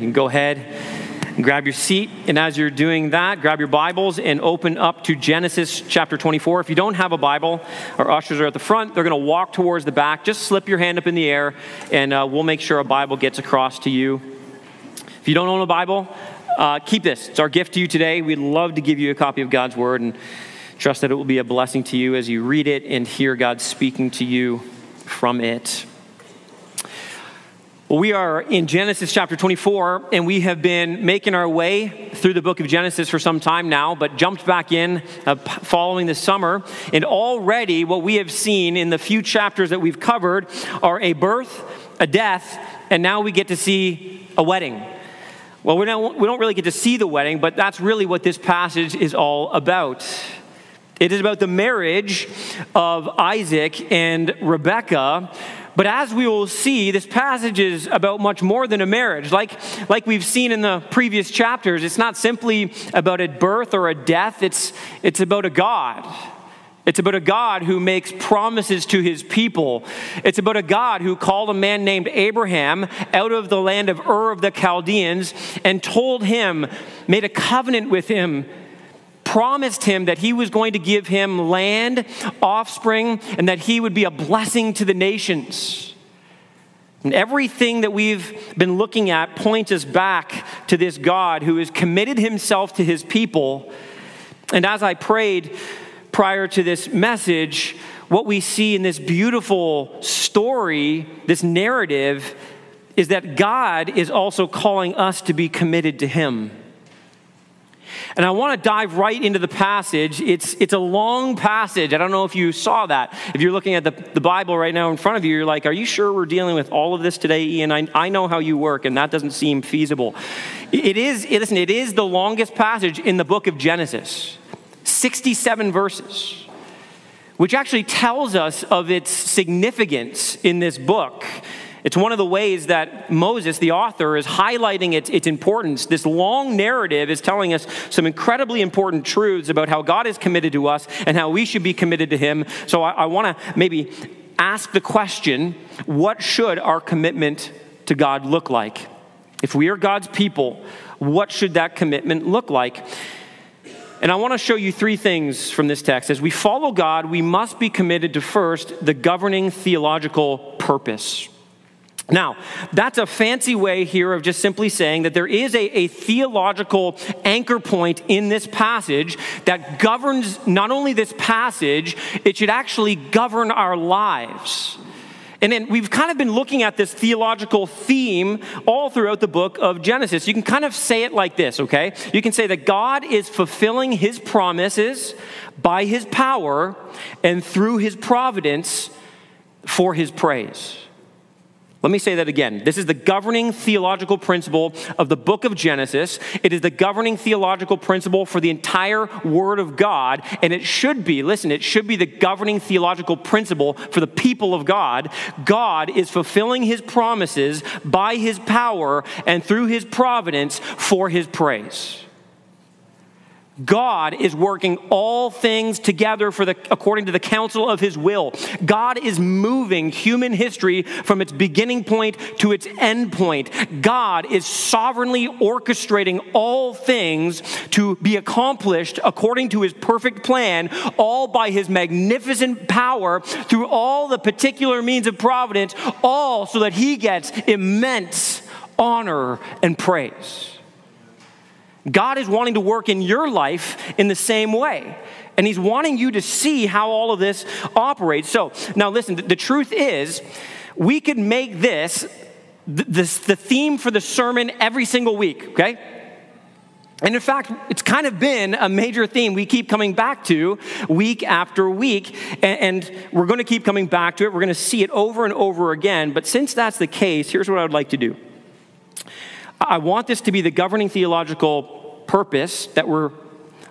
You can go ahead and grab your seat. And as you're doing that, grab your Bibles and open up to Genesis chapter 24. If you don't have a Bible, our ushers are at the front. They're going to walk towards the back. Just slip your hand up in the air, and uh, we'll make sure a Bible gets across to you. If you don't own a Bible, uh, keep this. It's our gift to you today. We'd love to give you a copy of God's Word and trust that it will be a blessing to you as you read it and hear God speaking to you from it. Well, we are in Genesis chapter 24, and we have been making our way through the book of Genesis for some time now, but jumped back in uh, following the summer. And already, what we have seen in the few chapters that we've covered are a birth, a death, and now we get to see a wedding. Well, we don't, we don't really get to see the wedding, but that's really what this passage is all about. It is about the marriage of Isaac and Rebekah but as we will see, this passage is about much more than a marriage. Like, like we've seen in the previous chapters, it's not simply about a birth or a death, it's, it's about a God. It's about a God who makes promises to his people. It's about a God who called a man named Abraham out of the land of Ur of the Chaldeans and told him, made a covenant with him promised him that he was going to give him land, offspring, and that he would be a blessing to the nations. And everything that we've been looking at points us back to this God who has committed himself to his people. And as I prayed prior to this message, what we see in this beautiful story, this narrative, is that God is also calling us to be committed to him. And I want to dive right into the passage. It's, it's a long passage. I don't know if you saw that. If you're looking at the, the Bible right now in front of you, you're like, Are you sure we're dealing with all of this today, Ian? I, I know how you work, and that doesn't seem feasible. It is, listen, it is the longest passage in the book of Genesis 67 verses, which actually tells us of its significance in this book. It's one of the ways that Moses, the author, is highlighting its, its importance. This long narrative is telling us some incredibly important truths about how God is committed to us and how we should be committed to Him. So I, I want to maybe ask the question what should our commitment to God look like? If we are God's people, what should that commitment look like? And I want to show you three things from this text. As we follow God, we must be committed to first the governing theological purpose. Now, that's a fancy way here of just simply saying that there is a, a, theological anchor point in this passage that governs not only this passage, it should actually govern our lives. And then we've kind of been looking at this theological theme all throughout the book of Genesis. You can kind of say it like this, okay? You can say that God is fulfilling his promises by his power and through his providence for his praise. Let me say that again. This is the governing theological principle of the book of Genesis. It is the governing theological principle for the entire Word of God. And it should be, listen, it should be the governing theological principle for the people of God. God is fulfilling His promises by His power and through His providence for His praise. God is working all things together for the, according to the counsel of his will. God is moving human history from its beginning point to its end point. God is sovereignly orchestrating all things to be accomplished according to his perfect plan, all by his magnificent power through all the particular means of providence, all so that he gets immense honor and praise. God is wanting to work in your life in the same way. And He's wanting you to see how all of this operates. So, now listen, the, truth is, we could make this the, the, the theme for the sermon every single week, okay? And in fact, it's kind of been a major theme we keep coming back to week after week, and, we're going to keep coming back to it. We're going to see it over and over again. But since that's the case, here's what I would like to do I want this to be the governing theological purpose that we're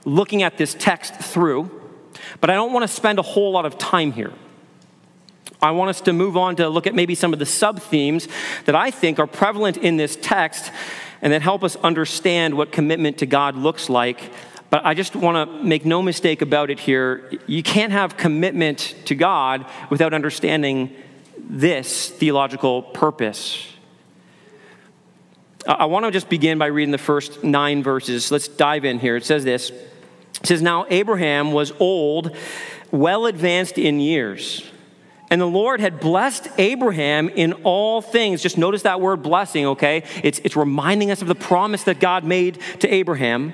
looking at this text through, but I don't want to spend a whole lot of time here. I want us to move on to look at maybe some of the sub themes that I think are prevalent in this text and that help us understand what commitment to God looks like. But I just want to make no mistake about it here. You can't have commitment to God without understanding this theological purpose. I want to just begin by reading the first nine verses. Let's dive in here. It says this It says, Now Abraham was old, well advanced in years. And the Lord had blessed Abraham in all things. Just notice that word blessing, okay? It's, it's reminding us of the promise that God made to Abraham.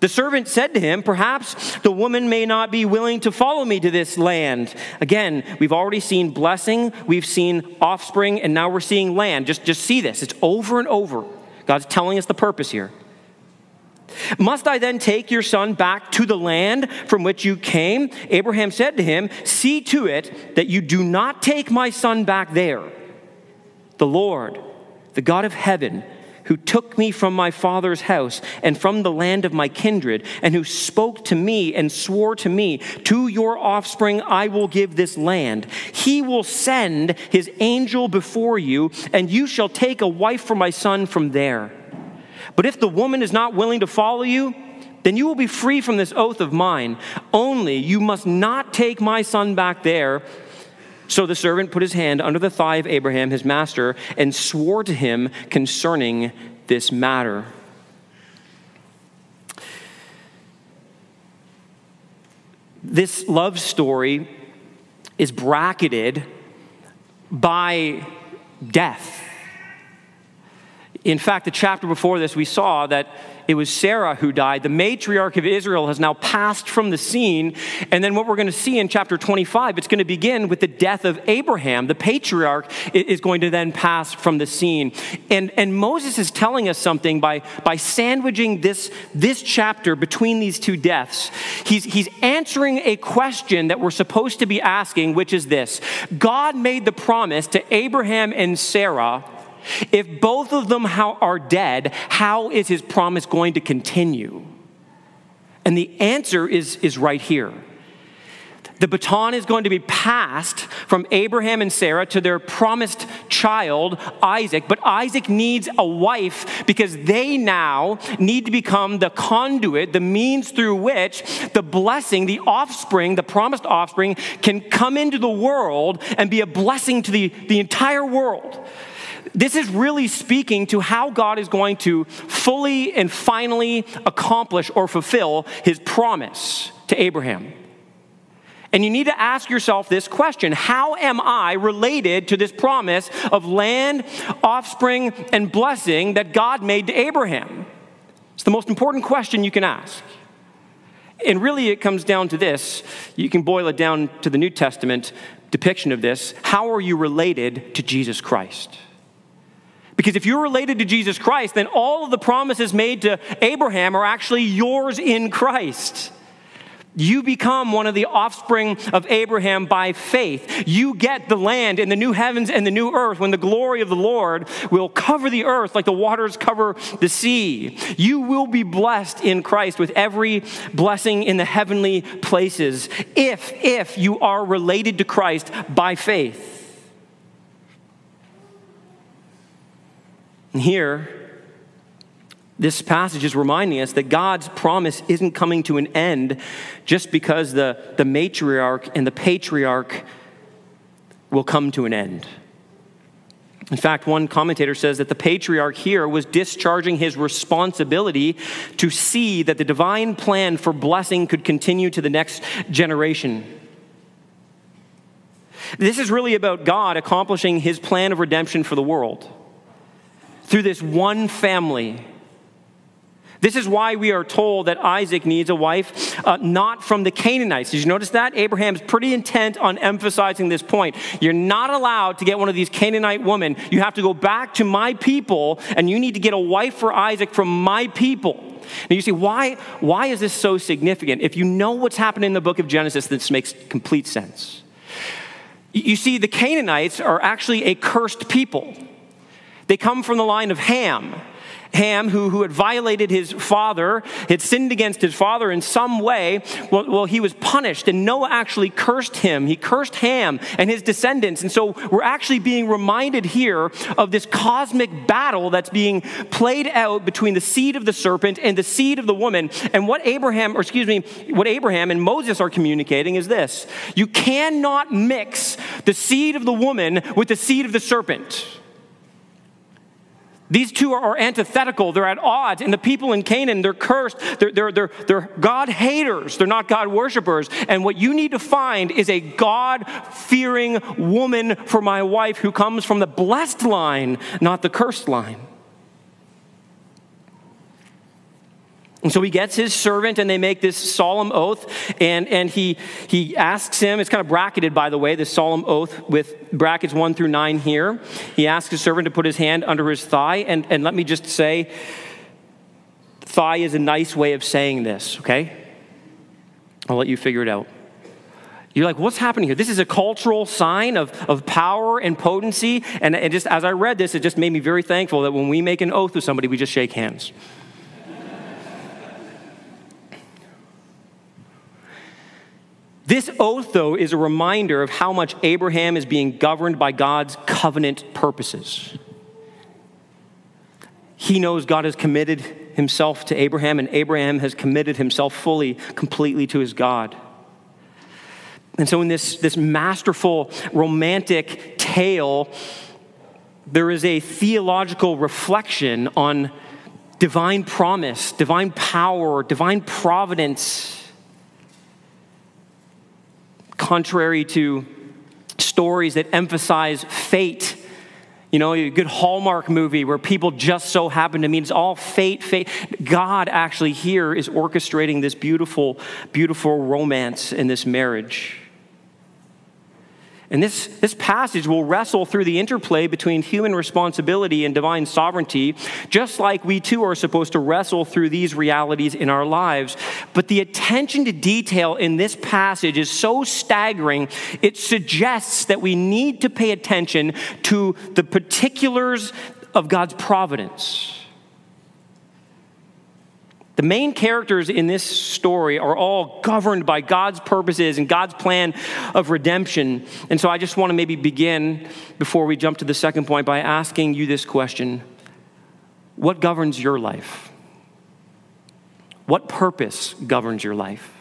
The servant said to him, Perhaps the woman may not be willing to follow me to this land. Again, we've already seen blessing, we've seen offspring, and now we're seeing land. Just, just see this. It's over and over. God's telling us the purpose here. Must I then take your son back to the land from which you came? Abraham said to him, See to it that you do not take my son back there. The Lord, the God of heaven, who took me from my father's house and from the land of my kindred, and who spoke to me and swore to me, To your offspring I will give this land. He will send his angel before you, and you shall take a wife for my son from there. But if the woman is not willing to follow you, then you will be free from this oath of mine. Only you must not take my son back there. So the servant put his hand under the thigh of Abraham, his master, and swore to him concerning this matter. This love story is bracketed by death. In fact, the chapter before this, we saw that it was Sarah who died. The matriarch of Israel has now passed from the scene. And then what we're going to see in chapter 25, it's going to begin with the death of Abraham. The patriarch is going to then pass from the scene. And, and Moses is telling us something by, by sandwiching this, this chapter between these two deaths. He's, he's answering a question that we're supposed to be asking, which is this God made the promise to Abraham and Sarah if both of them are dead, how is his promise going to continue? And the answer is, is right here. The baton is going to be passed from Abraham and Sarah to their promised child, Isaac. But Isaac needs a wife because they now need to become the conduit, the means through which the blessing, the offspring, the promised offspring, can come into the world and be a blessing to the, the entire world. This is really speaking to how God is going to fully and finally accomplish or fulfill his promise to Abraham. And you need to ask yourself this question How am I related to this promise of land, offspring, and blessing that God made to Abraham? It's the most important question you can ask. And really, it comes down to this. You can boil it down to the New Testament depiction of this. How are you related to Jesus Christ? Because if you're related to Jesus Christ, then all of the promises made to Abraham are actually yours in Christ. You become one of the offspring of Abraham by faith. You get the land in the new heavens and the new earth when the glory of the Lord will cover the earth like the waters cover the sea. You will be blessed in Christ with every blessing in the heavenly places if if you are related to Christ by faith. And here, this passage is reminding us that God's promise isn't coming to an end just because the, the matriarch and the patriarch will come to an end. In fact, one commentator says that the patriarch here was discharging his responsibility to see that the divine plan for blessing could continue to the next generation. This is really about God accomplishing his plan of redemption for the world through this one family. This is why we are told that Isaac needs a wife uh, not from the Canaanites. Did you notice that? Abraham's pretty intent on emphasizing this point. You're not allowed to get one of these Canaanite women. You have to go back to my people, and you need to get a wife for Isaac from my people. Now you see, why, why is this so significant? If you know what's happening in the book of Genesis, this makes complete sense. You see, the Canaanites are actually a cursed people. They come from the line of Ham. Ham, who, who had violated his father, had sinned against his father in some way, well, well, he was punished. And Noah actually cursed him. He cursed Ham and his descendants. And so we're actually being reminded here of this cosmic battle that's being played out between the seed of the serpent and the seed of the woman. And what Abraham, or excuse me, what Abraham and Moses are communicating is this you cannot mix the seed of the woman with the seed of the serpent. These two are antithetical. They're at odds. And the people in Canaan, they're cursed. They're, they're, they're, they're God haters. They're not God worshipers. And what you need to find is a God fearing woman for my wife who comes from the blessed line, not the cursed line. And so he gets his servant and they make this solemn oath. And, and he, he asks him, it's kind of bracketed, by the way, this solemn oath with brackets one through nine here. He asks his servant to put his hand under his thigh. And, and let me just say, thigh is a nice way of saying this, okay? I'll let you figure it out. You're like, what's happening here? This is a cultural sign of, of power and potency. And, and just as I read this, it just made me very thankful that when we make an oath with somebody, we just shake hands. This oath, though, is a reminder of how much Abraham is being governed by God's covenant purposes. He knows God has committed himself to Abraham, and Abraham has committed himself fully, completely to his God. And so, in this, this masterful, romantic tale, there is a theological reflection on divine promise, divine power, divine providence contrary to stories that emphasize fate. You know, a good Hallmark movie where people just so happen to meet. It's all fate, fate. God actually here is orchestrating this beautiful, beautiful romance in this marriage. And this, this passage will wrestle through the interplay between human responsibility and divine sovereignty, just like we too are supposed to wrestle through these realities in our lives. But the attention to detail in this passage is so staggering, it suggests that we need to pay attention to the particulars of God's providence. The main characters in this story are all governed by God's purposes and God's plan of redemption. And so I just want to maybe begin before we jump to the second point by asking you this question What governs your life? What purpose governs your life?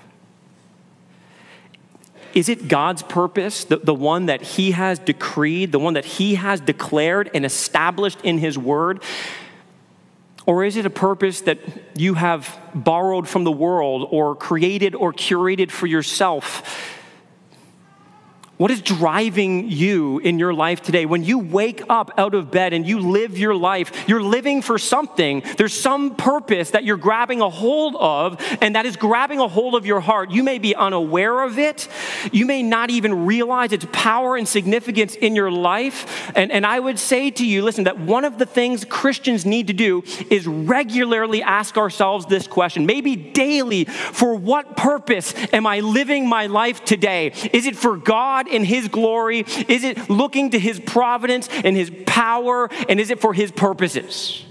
Is it God's purpose, the, the one that He has decreed, the one that He has declared and established in His Word? Or is it a purpose that you have borrowed from the world or created or curated for yourself? What is driving you in your life today? When you wake up out of bed and you live your life, you're living for something. There's some purpose that you're grabbing a hold of, and that is grabbing a hold of your heart. You may be unaware of it. You may not even realize its power and significance in your life. And, and I would say to you, listen, that one of the things Christians need to do is regularly ask ourselves this question, maybe daily for what purpose am I living my life today? Is it for God? God in His glory? Is it looking to His providence and His power? And is it for His purposes?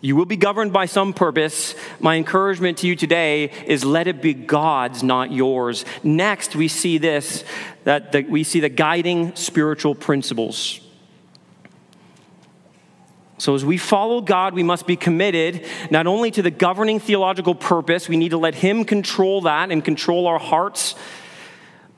You will be governed by some purpose. My encouragement to you today is let it be God's, not yours. Next, we see this that the, we see the guiding spiritual principles. So, as we follow God, we must be committed not only to the governing theological purpose, we need to let Him control that and control our hearts,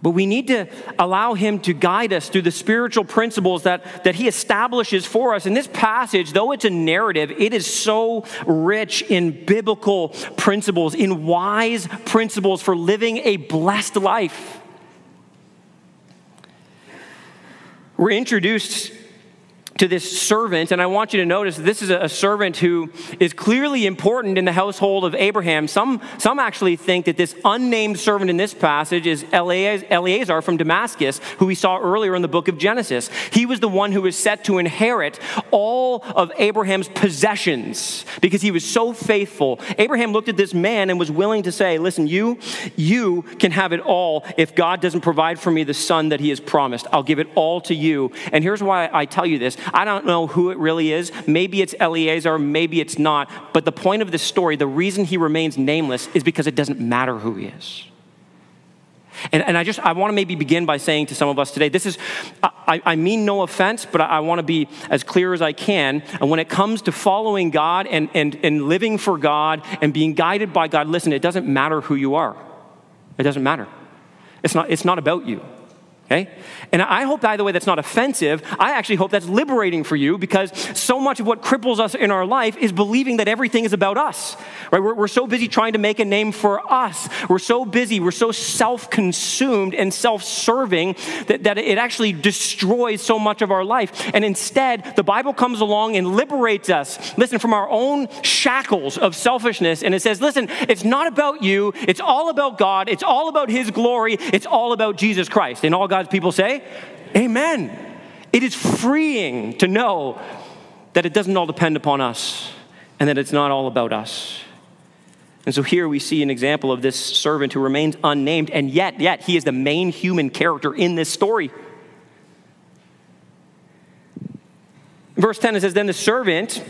but we need to allow Him to guide us through the spiritual principles that, that He establishes for us. In this passage, though it's a narrative, it is so rich in biblical principles, in wise principles for living a blessed life. We're introduced to this servant, and I want you to notice this is a servant who is clearly important in the household of Abraham. Some, some actually think that this unnamed servant in this passage is Eleazar from Damascus, who we saw earlier in the book of Genesis. He was the one who was set to inherit all of Abraham's possessions because he was so faithful. Abraham looked at this man and was willing to say, Listen, you, you can have it all if God doesn't provide for me the son that he has promised. I'll give it all to you. And here's why I tell you this I don't know who it really is. Maybe it's Eleazar, maybe it's not. But the point of this story, the reason he remains nameless is because it doesn't matter who he is. And, and I just, I want to maybe begin by saying to some of us today, this is, I, I mean no offense, but I, I want to be as clear as I can. And when it comes to following God and, and, and living for God and being guided by God, listen, it doesn't matter who you are. It doesn't matter. It's not, it's not about you. Okay? And I hope, by the way, that's not offensive. I actually hope that's liberating for you because so much of what cripples us in our life is believing that everything is about us. Right? We're, we're so busy trying to make a name for us. We're so busy, we're so self consumed and self serving that, that it actually destroys so much of our life. And instead, the Bible comes along and liberates us, listen, from our own shackles of selfishness. And it says, listen, it's not about you, it's all about God, it's all about His glory, it's all about Jesus Christ. And all God God's people say? Amen. It is freeing to know that it doesn't all depend upon us and that it's not all about us. And so here we see an example of this servant who remains unnamed, and yet, yet he is the main human character in this story. Verse 10 it says, Then the servant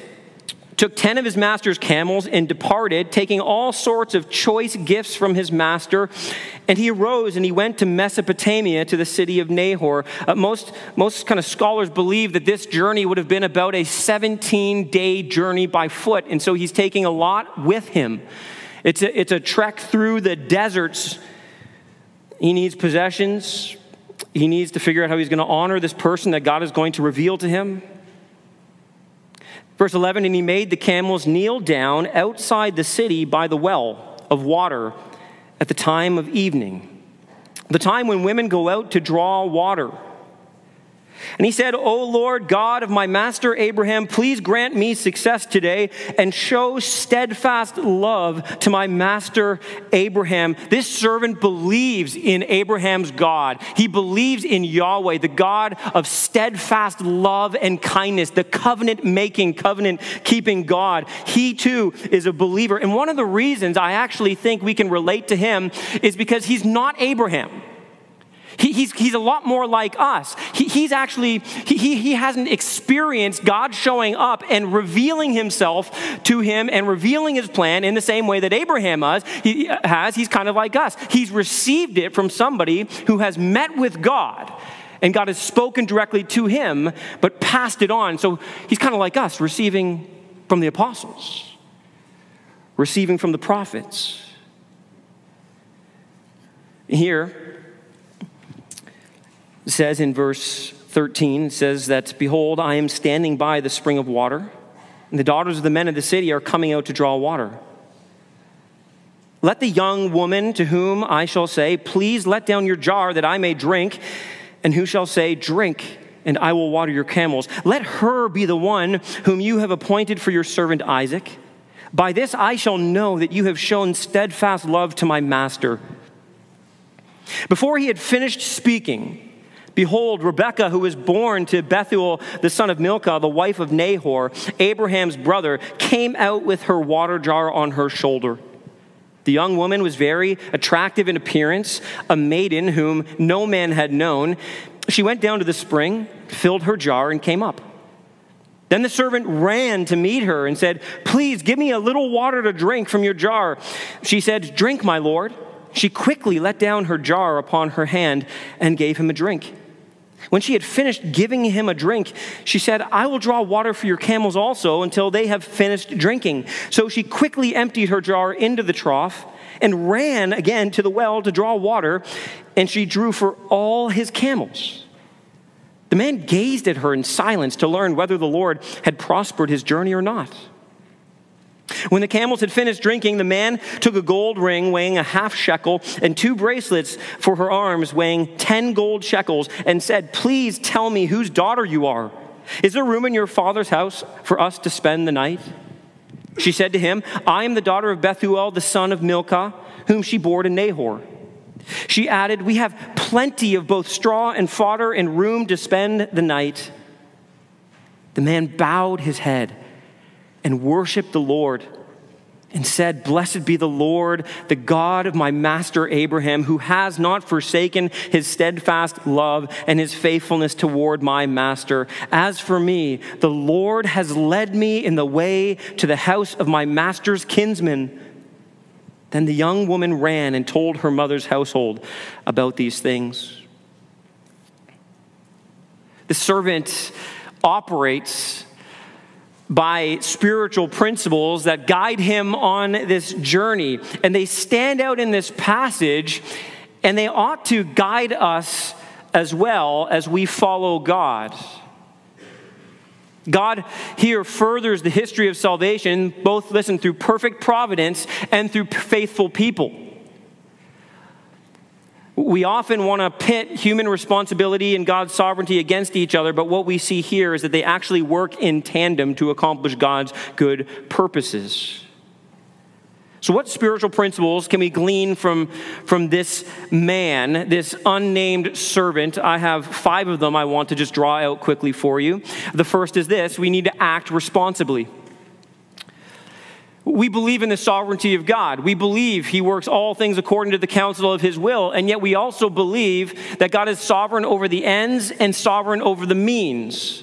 took 10 of his master's camels and departed, taking all sorts of choice gifts from his master. And he arose and he went to Mesopotamia to the city of Nahor. Uh, most, most kind of scholars believe that this journey would have been about a 17 day journey by foot. And so he's taking a lot with him. It's a, it's a trek through the deserts. He needs possessions. He needs to figure out how he's going to honor this person that God is going to reveal to him. Verse 11, and he made the camels kneel down outside the city by the well of water at the time of evening, the time when women go out to draw water. And he said, O Lord God of my master Abraham, please grant me success today and show steadfast love to my master Abraham. This servant believes in Abraham's God. He believes in Yahweh, the God of steadfast love and kindness, the covenant making, covenant keeping God. He too is a believer. And one of the reasons I actually think we can relate to him is because he's not Abraham. He, he's, he's a lot more like us. He, he's actually, he, he hasn't experienced God showing up and revealing himself to him and revealing his plan in the same way that Abraham has. He, has. He's kind of like us. He's received it from somebody who has met with God and God has spoken directly to him, but passed it on. So he's kind of like us, receiving from the apostles, receiving from the prophets. Here, says in verse 13, says that, Behold, I am standing by the spring of water, and the daughters of the men of the city are coming out to draw water. Let the young woman to whom I shall say, Please let down your jar that I may drink, and who shall say, Drink, and I will water your camels. Let her be the one whom you have appointed for your servant Isaac. By this I shall know that you have shown steadfast love to my master. Before he had finished speaking, Behold, Rebekah, who was born to Bethuel, the son of Milcah, the wife of Nahor, Abraham's brother, came out with her water jar on her shoulder. The young woman was very attractive in appearance, a maiden whom no man had known. She went down to the spring, filled her jar, and came up. Then the servant ran to meet her and said, Please give me a little water to drink from your jar. She said, Drink, my lord. She quickly let down her jar upon her hand and gave him a drink. When she had finished giving him a drink, she said, I will draw water for your camels also until they have finished drinking. So she quickly emptied her jar into the trough and ran again to the well to draw water, and she drew for all his camels. The man gazed at her in silence to learn whether the Lord had prospered his journey or not. When the camels had finished drinking, the man took a gold ring weighing a half shekel and two bracelets for her arms weighing 10 gold shekels and said, Please tell me whose daughter you are. Is there room in your father's house for us to spend the night? She said to him, I am the daughter of Bethuel, the son of Milcah, whom she bore to Nahor. She added, We have plenty of both straw and fodder and room to spend the night. The man bowed his head and worshiped the Lord and said, Blessed be the Lord, the God of my master Abraham, who has not forsaken his steadfast love and his faithfulness toward my master. As for me, the Lord has led me in the way to the house of my master's kinsman. Then the young woman ran and told her mother's household about these things. The servant operates by spiritual principles that guide him on this journey. And they stand out in this passage, and they ought to guide us as well as we follow God. God here furthers the history of salvation, both, listen, through perfect providence and through faithful people. We often want to pit human responsibility and God's sovereignty against each other, but what we see here is that they actually work in tandem to accomplish God's good purposes. So, what spiritual principles can we glean from, from this man, this unnamed servant? I have five of them I want to just draw out quickly for you. The first is this we need to act responsibly. We believe in the sovereignty of God. We believe He works all things according to the counsel of His will. And yet we also believe that God is sovereign over the ends and sovereign over the means.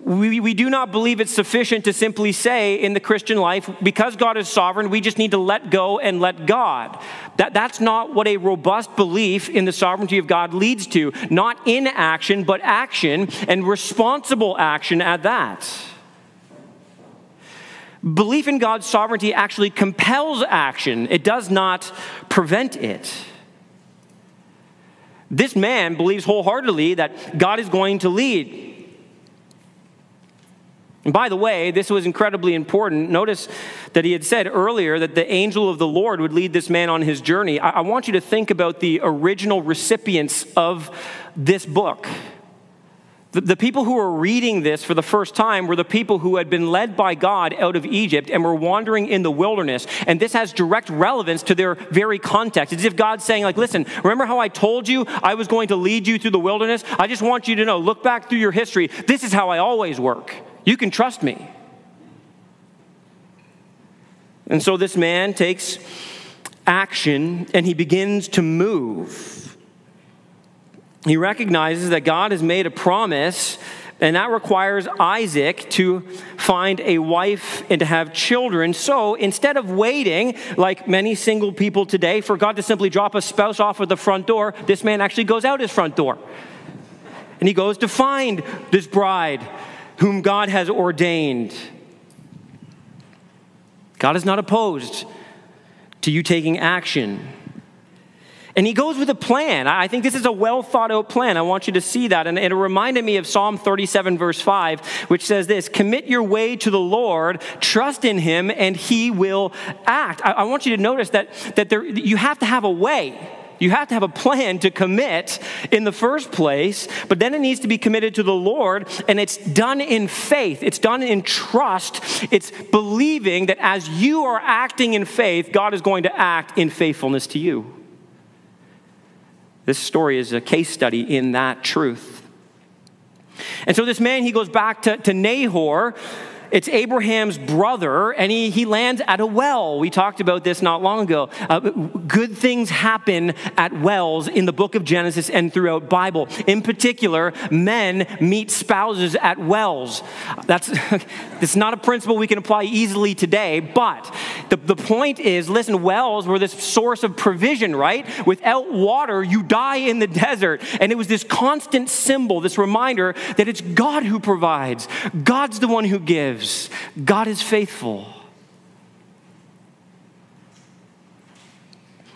We, we do not believe it's sufficient to simply say in the Christian life, because God is sovereign, we just need to let go and let God. That, that's not what a robust belief in the sovereignty of God leads to. Not inaction, but action and responsible action at that. Belief in God's sovereignty actually compels action, it does not prevent it. This man believes wholeheartedly that God is going to lead. And by the way, this was incredibly important. Notice that he had said earlier that the angel of the Lord would lead this man on his journey. I, I want you to think about the original recipients of this book. The, the people who were reading this for the first time were the people who had been led by God out of Egypt and were wandering in the wilderness. And this has direct relevance to their very context. It's as if God's saying, like, listen, remember how I told you I was going to lead you through the wilderness? I just want you to know, look back through your history. This is how I always work. You can trust me. And so this man takes action and he begins to move he recognizes that God has made a promise, and that requires Isaac to find a wife and to have children. So instead of waiting, like many single people today, for God to simply drop a spouse off at the front door, this man actually goes out his front door. And he goes to find this bride whom God has ordained. God is not opposed to you taking action. And he goes with a plan. I think this is a well thought out plan. I want you to see that. And it reminded me of Psalm 37, verse 5, which says this Commit your way to the Lord, trust in him, and he will act. I, want you to notice that, that there, you have to have a way. You have to have a plan to commit in the first place, but then it needs to be committed to the Lord, and it's done in faith. It's done in trust. It's believing that as you are acting in faith, God is going to act in faithfulness to you. This story is a case study in that truth. And so this man, he goes back to, to Nahor it's Abraham's brother, and he, he lands at a well. We talked about this not long ago. Uh, good things happen at wells in the book of Genesis and throughout Bible. In particular, men meet spouses at wells. That's, that's not a principle we can apply easily today, but the, the point is listen, wells were this source of provision, right? Without water, you die in the desert. And it was this constant symbol, this reminder that it's God who provides, God's the one who gives God is faithful.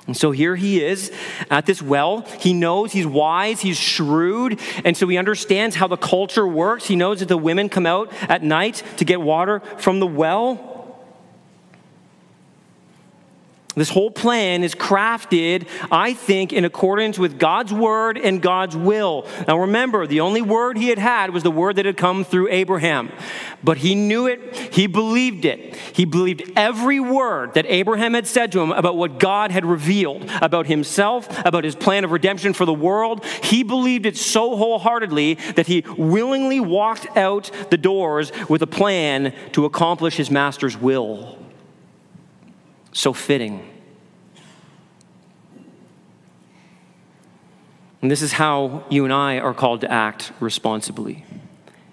And so here he is at this well. He knows he's wise, he's shrewd, and so he understands how the culture works. He knows that the women come out at night to get water from the well. This whole plan is crafted, I think, in accordance with God's word and God's will. Now remember, the only word he had had was the word that had come through Abraham. But he knew it, he believed it. He believed every word that Abraham had said to him about what God had revealed about himself, about his plan of redemption for the world. He believed it so wholeheartedly that he willingly walked out the doors with a plan to accomplish his master's will so fitting. And this is how you and I are called to act responsibly.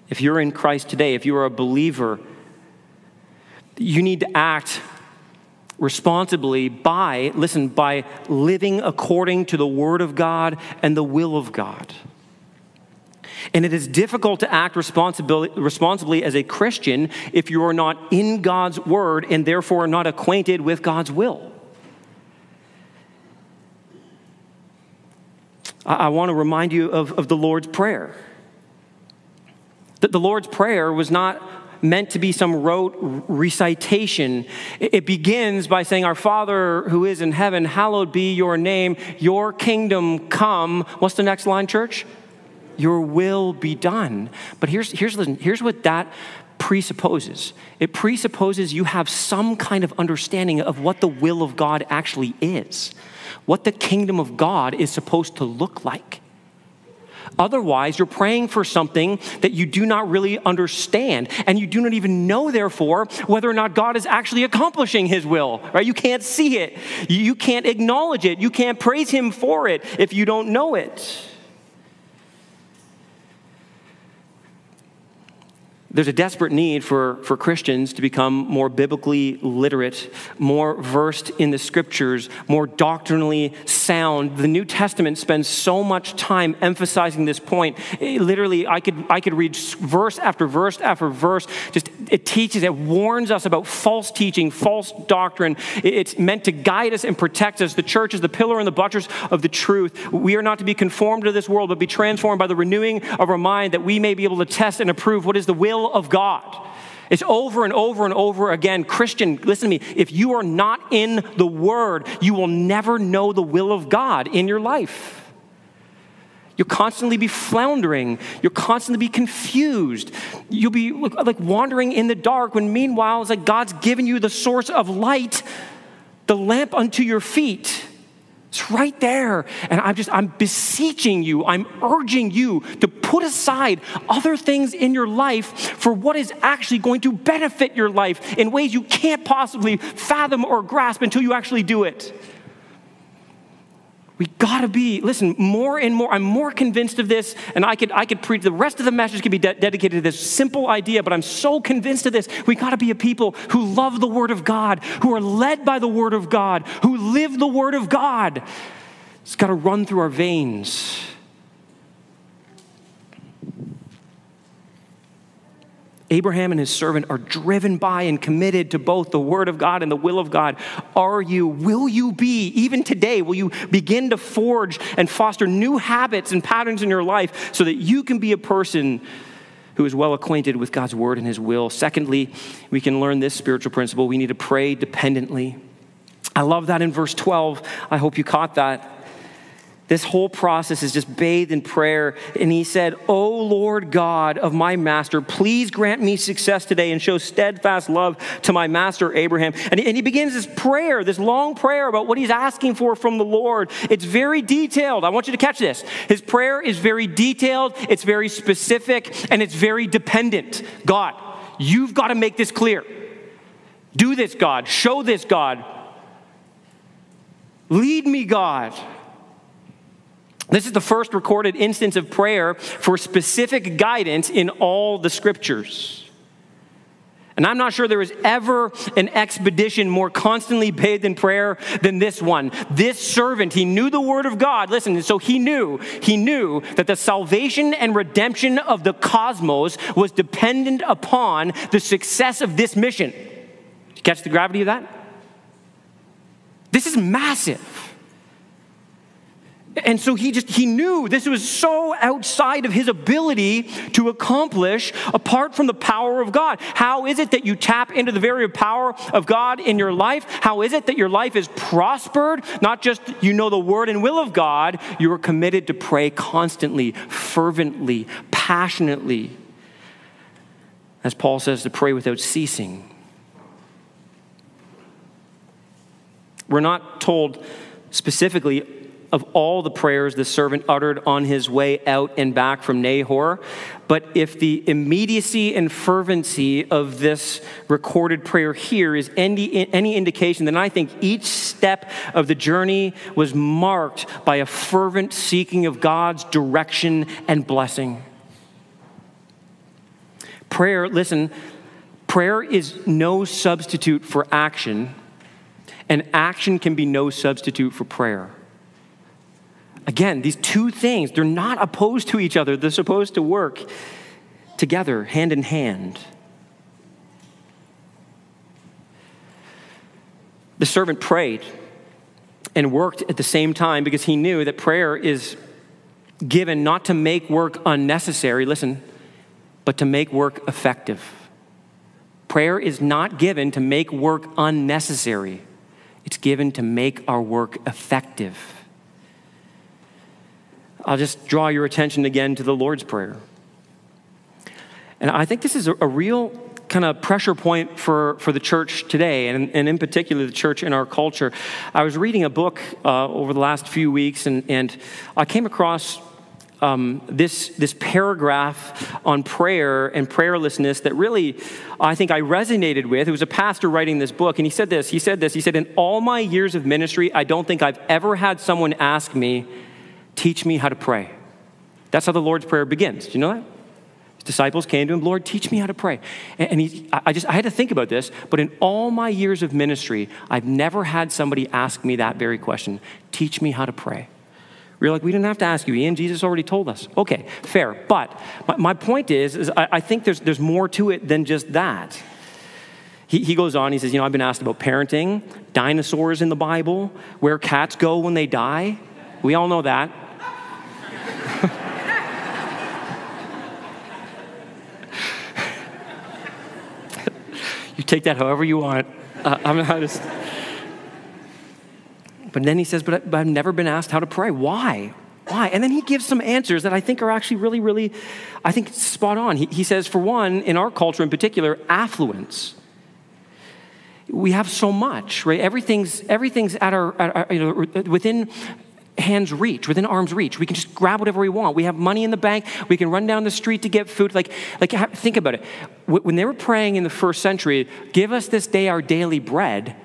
If you're in Christ today, if you are a believer, you need to act responsibly by, listen, by living according to the Word of God and the will of God. And it is difficult to act responsibly as a Christian if you are not in God's word and therefore not acquainted with God's will. I, I want to remind you of, of the Lord's Prayer. That the Lord's Prayer was not meant to be some rote recitation. It begins by saying, Our Father who is in heaven, hallowed be your name, your kingdom come. What's the next line, church? Your will be done. But here's, here's, listen, here's what that presupposes it presupposes you have some kind of understanding of what the will of God actually is, what the kingdom of God is supposed to look like. Otherwise, you're praying for something that you do not really understand, and you do not even know, therefore, whether or not God is actually accomplishing His will, right? You can't see it, you can't acknowledge it, you can't praise Him for it if you don't know it. There's a desperate need for, for Christians to become more biblically literate, more versed in the scriptures, more doctrinally sound. The New Testament spends so much time emphasizing this point. It, literally, I could, I could read verse after verse after verse. Just it teaches, it warns us about false teaching, false doctrine. It's meant to guide us and protect us. The church is the pillar and the buttress of the truth. We are not to be conformed to this world, but be transformed by the renewing of our mind that we may be able to test and approve what is the of God. It's over and over and over again. Christian, listen to me. If you are not in the Word, you will never know the will of God in your life. You'll constantly be floundering. You'll constantly be confused. You'll be like wandering in the dark when meanwhile it's like God's given you the source of light, the lamp unto your feet. It's right there. And I'm just, I'm beseeching you, I'm urging you to put aside other things in your life for what is actually going to benefit your life in ways you can't possibly fathom or grasp until you actually do it. We gotta be, listen, more and more. I'm more convinced of this, and I could, I could preach, the rest of the message could be de- dedicated to this simple idea, but I'm so convinced of this. We gotta be a people who love the Word of God, who are led by the Word of God, who live the Word of God. It's gotta run through our veins. Abraham and his servant are driven by and committed to both the word of God and the will of God. Are you, will you be, even today, will you begin to forge and foster new habits and patterns in your life so that you can be a person who is well acquainted with God's word and his will? Secondly, we can learn this spiritual principle we need to pray dependently. I love that in verse 12. I hope you caught that. This whole process is just bathed in prayer. And he said, O Lord God of my master, please grant me success today and show steadfast love to my master Abraham. And he, begins this prayer, this long prayer about what he's asking for from the Lord. It's very detailed. I want you to catch this. His prayer is very detailed, it's very specific, and it's very dependent. God, you've got to make this clear. Do this, God. Show this, God. Lead me, God. This is the first recorded instance of prayer for specific guidance in all the scriptures. And I'm not sure there was ever an expedition more constantly bathed in prayer than this one. This servant, he knew the word of God. Listen, so he knew, he knew that the salvation and redemption of the cosmos was dependent upon the success of this mission. Did you catch the gravity of that? This is massive. And so he just, he knew this was so outside of his ability to accomplish apart from the power of God. How is it that you tap into the very power of God in your life? How is it that your life is prospered? Not just you know the word and will of God, you are committed to pray constantly, fervently, passionately. As Paul says, to pray without ceasing. We're not told specifically of all the prayers the servant uttered on his way out and back from Nahor. But if the immediacy and fervency of this recorded prayer here is any, any indication, then I think each step of the journey was marked by a fervent seeking of God's direction and blessing. Prayer, listen, prayer is no substitute for action, and action can be no substitute for prayer. Again, these two things, they're not opposed to each other. They're supposed to work together, hand in hand. The servant prayed and worked at the same time because he knew that prayer is given not to make work unnecessary, listen, but to make work effective. Prayer is not given to make work unnecessary, it's given to make our work effective. I'll just draw your attention again to the Lord's Prayer. And I think this is a, a real kind of pressure point for, for the church today, and, and in particular the church in our culture. I was reading a book uh, over the last few weeks, and, and I came across um, this, this paragraph on prayer and prayerlessness that really I think I resonated with. It was a pastor writing this book, and he said this. He said this. He said, In all my years of ministry, I don't think I've ever had someone ask me, Teach me how to pray. That's how the Lord's Prayer begins. Do you know that? His disciples came to him, Lord, teach me how to pray. And he, I just, I had to think about this, but in all my years of ministry, I've never had somebody ask me that very question Teach me how to pray. We're like, we didn't have to ask you, Ian. Jesus already told us. Okay, fair. But my, point is, is I, I, think there's, there's more to it than just that. He, he goes on, he says, You know, I've been asked about parenting, dinosaurs in the Bible, where cats go when they die. We all know that. You take that however you want. Uh, I'm not just. But then he says, but, but I've never been asked how to pray. Why? Why? And then he gives some answers that I think are actually really, really, I think, spot on. He, he says, for one, in our culture in particular, affluence. We have so much, right? Everything's, everything's at our, at our you know, within hand's reach, within arm's reach. We can just grab whatever we want. We have money in the bank. We can run down the street to get food. Like, like think about it. When they were praying in the first century, give us this day our daily bread,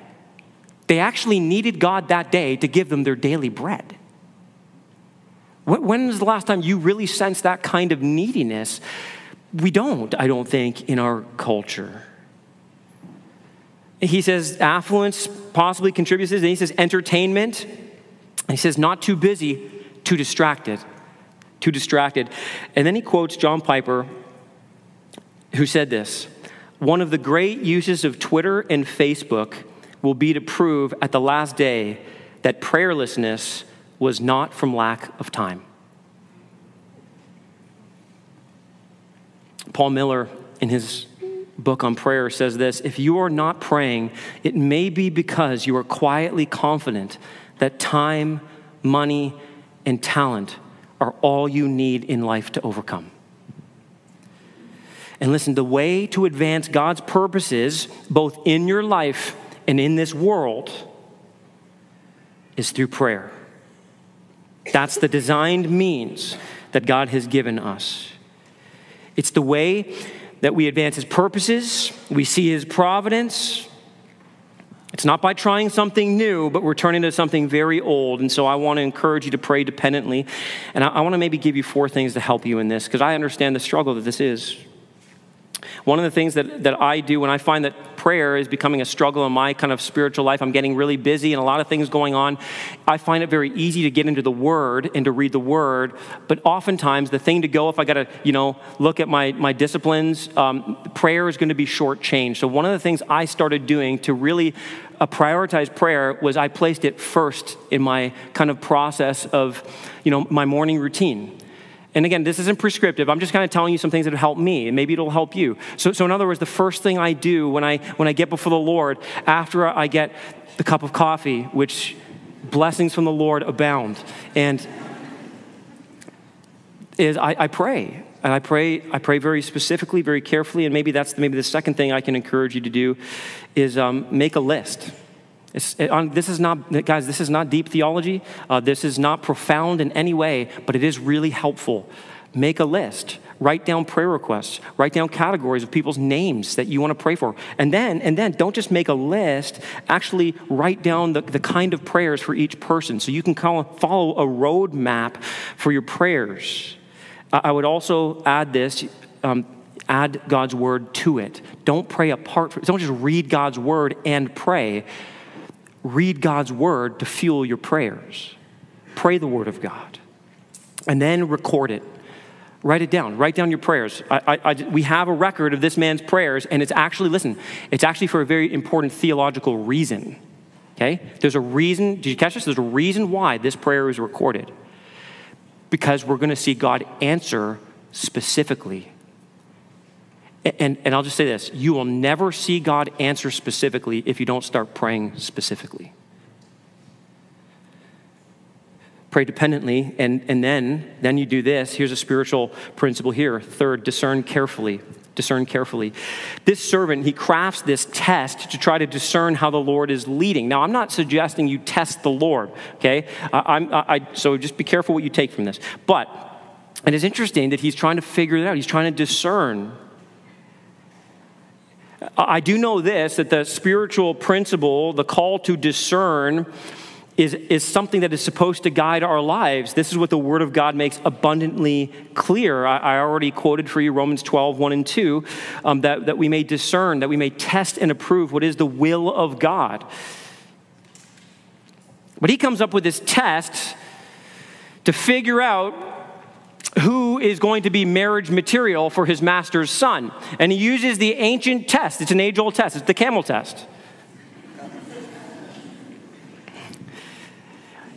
they actually needed God that day to give them their daily bread. When was the last time you really sensed that kind of neediness? We don't, I don't think, in our culture. He says affluence possibly contributes, and he says entertainment he says, not too busy, too distracted. Too distracted. And then he quotes John Piper, who said this One of the great uses of Twitter and Facebook will be to prove at the last day that prayerlessness was not from lack of time. Paul Miller, in his book on prayer, says this If you are not praying, it may be because you are quietly confident that time, money, and talent are all you need in life to overcome. And listen, the way to advance God's purposes, both in your life and in this world, is through prayer. That's the designed means that God has given us. It's the way that we advance His purposes, we see His providence, it's not by trying something new, but we're turning to something very old. And so I want to encourage you to pray dependently. And I, I want to maybe give you four things to help you in this, because I understand the struggle that this is. One of the things that, that I do when I find that prayer is becoming a struggle in my kind of spiritual life. I'm getting really busy and a lot of things going on. I find it very easy to get into the Word and to read the Word, but oftentimes the thing to go, if I got to, you know, look at my, my disciplines, um, prayer is going to be shortchanged. So one of the things I started doing to really uh, prioritize prayer was I placed it first in my kind of process of, you know, my morning routine. And again, this isn't prescriptive. I'm just kind of telling you some things that have helped me, and maybe it'll help you. So, so in other words, the first thing I do when I when I get before the Lord, after I get the cup of coffee, which blessings from the Lord abound, and is I, I pray. And I pray, I pray very specifically, very carefully, and maybe that's the, maybe the second thing I can encourage you to do is um, make a list. It, on, this is not, guys, this is not deep theology. Uh, this is not profound in any way, but it is really helpful. Make a list. Write down prayer requests. Write down categories of people's names that you want to pray for. And then, and then don't just make a list, actually write down the, the kind of prayers for each person so you can call, follow a roadmap for your prayers. I would also add this. Um, add God's word to it. Don't pray apart. From, don't just read God's word and pray read God's word to fuel your prayers. Pray the word of God. And then record it. Write it down. Write down your prayers. I, I, I, we have a record of this man's prayers, and it's actually, listen, it's actually for a very important theological reason. Okay? There's a reason, did you catch this? There's a reason why this prayer is recorded. Because we're going to see God answer specifically and, and I'll just say this you will never see God answer specifically if you don't start praying specifically. Pray dependently, and, and then, then you do this. Here's a spiritual principle here. Third, discern carefully. Discern carefully. This servant, he crafts this test to try to discern how the Lord is leading. Now, I'm not suggesting you test the Lord, okay? I, I, I, so just be careful what you take from this. But it is interesting that he's trying to figure it out. He's trying to discern I do know this that the spiritual principle, the call to discern, is, is something that is supposed to guide our lives. This is what the Word of God makes abundantly clear. I, I already quoted for you Romans 12, 1 and 2, um, that, that we may discern, that we may test and approve what is the will of God. But he comes up with this test to figure out who is going to be marriage material for his master's son. And he uses the ancient test. It's an age old test, it's the camel test.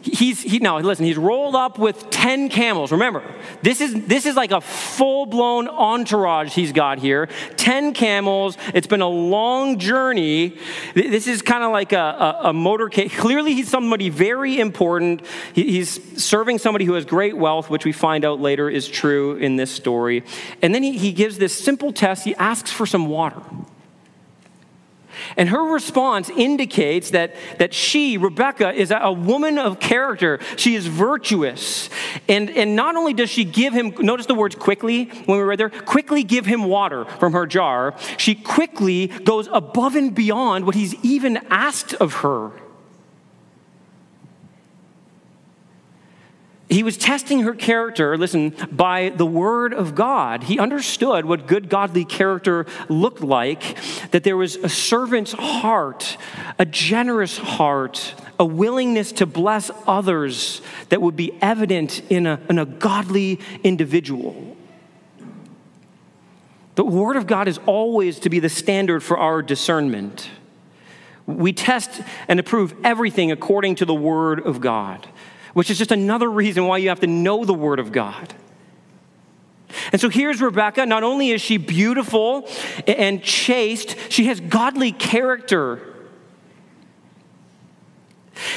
He's he, no listen he's rolled up with 10 camels. Remember this is this is like a full-blown entourage he's got here. 10 camels. It's been a long journey. This is kind of like a, a, a motorcade. Clearly he's somebody very important. He, he's serving somebody who has great wealth which we find out later is true in this story. And then he, he gives this simple test. He asks for some water and her response indicates that, that she, Rebecca, is a woman of character. She is virtuous. And, and not only does she give him, notice the words quickly when we read there, quickly give him water from her jar, she quickly goes above and beyond what he's even asked of her. He was testing her character, listen, by the word of God. He understood what good godly character looked like, that there was a servant's heart, a generous heart, a willingness to bless others that would be evident in a, in a godly individual. The word of God is always to be the standard for our discernment. We test and approve everything according to the word of God which is just another reason why you have to know the Word of God. And so here's Rebecca. Not only is she beautiful and chaste, she has godly character.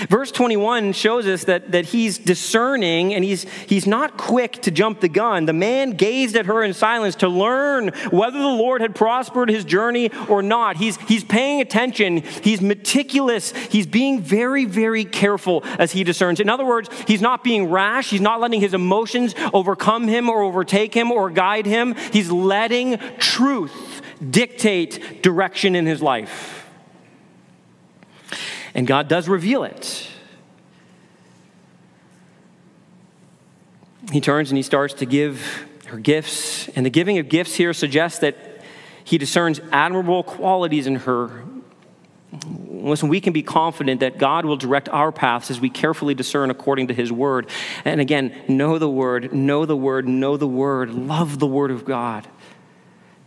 Verse 21 shows us that, that he's discerning and he's, he's not quick to jump the gun. The man gazed at her in silence to learn whether the Lord had prospered his journey or not. He's, he's paying attention, he's meticulous, he's being very, very careful as he discerns. In other words, he's not being rash, he's not letting his emotions overcome him or overtake him or guide him. He's letting truth dictate direction in his life. And God does reveal it. He turns and he starts to give her gifts. And the giving of gifts here suggests that He discerns admirable qualities in her. Listen, we can be confident that God will direct our paths as we carefully discern according to His Word. And again, know the Word, know the Word, know the Word, love the Word of God.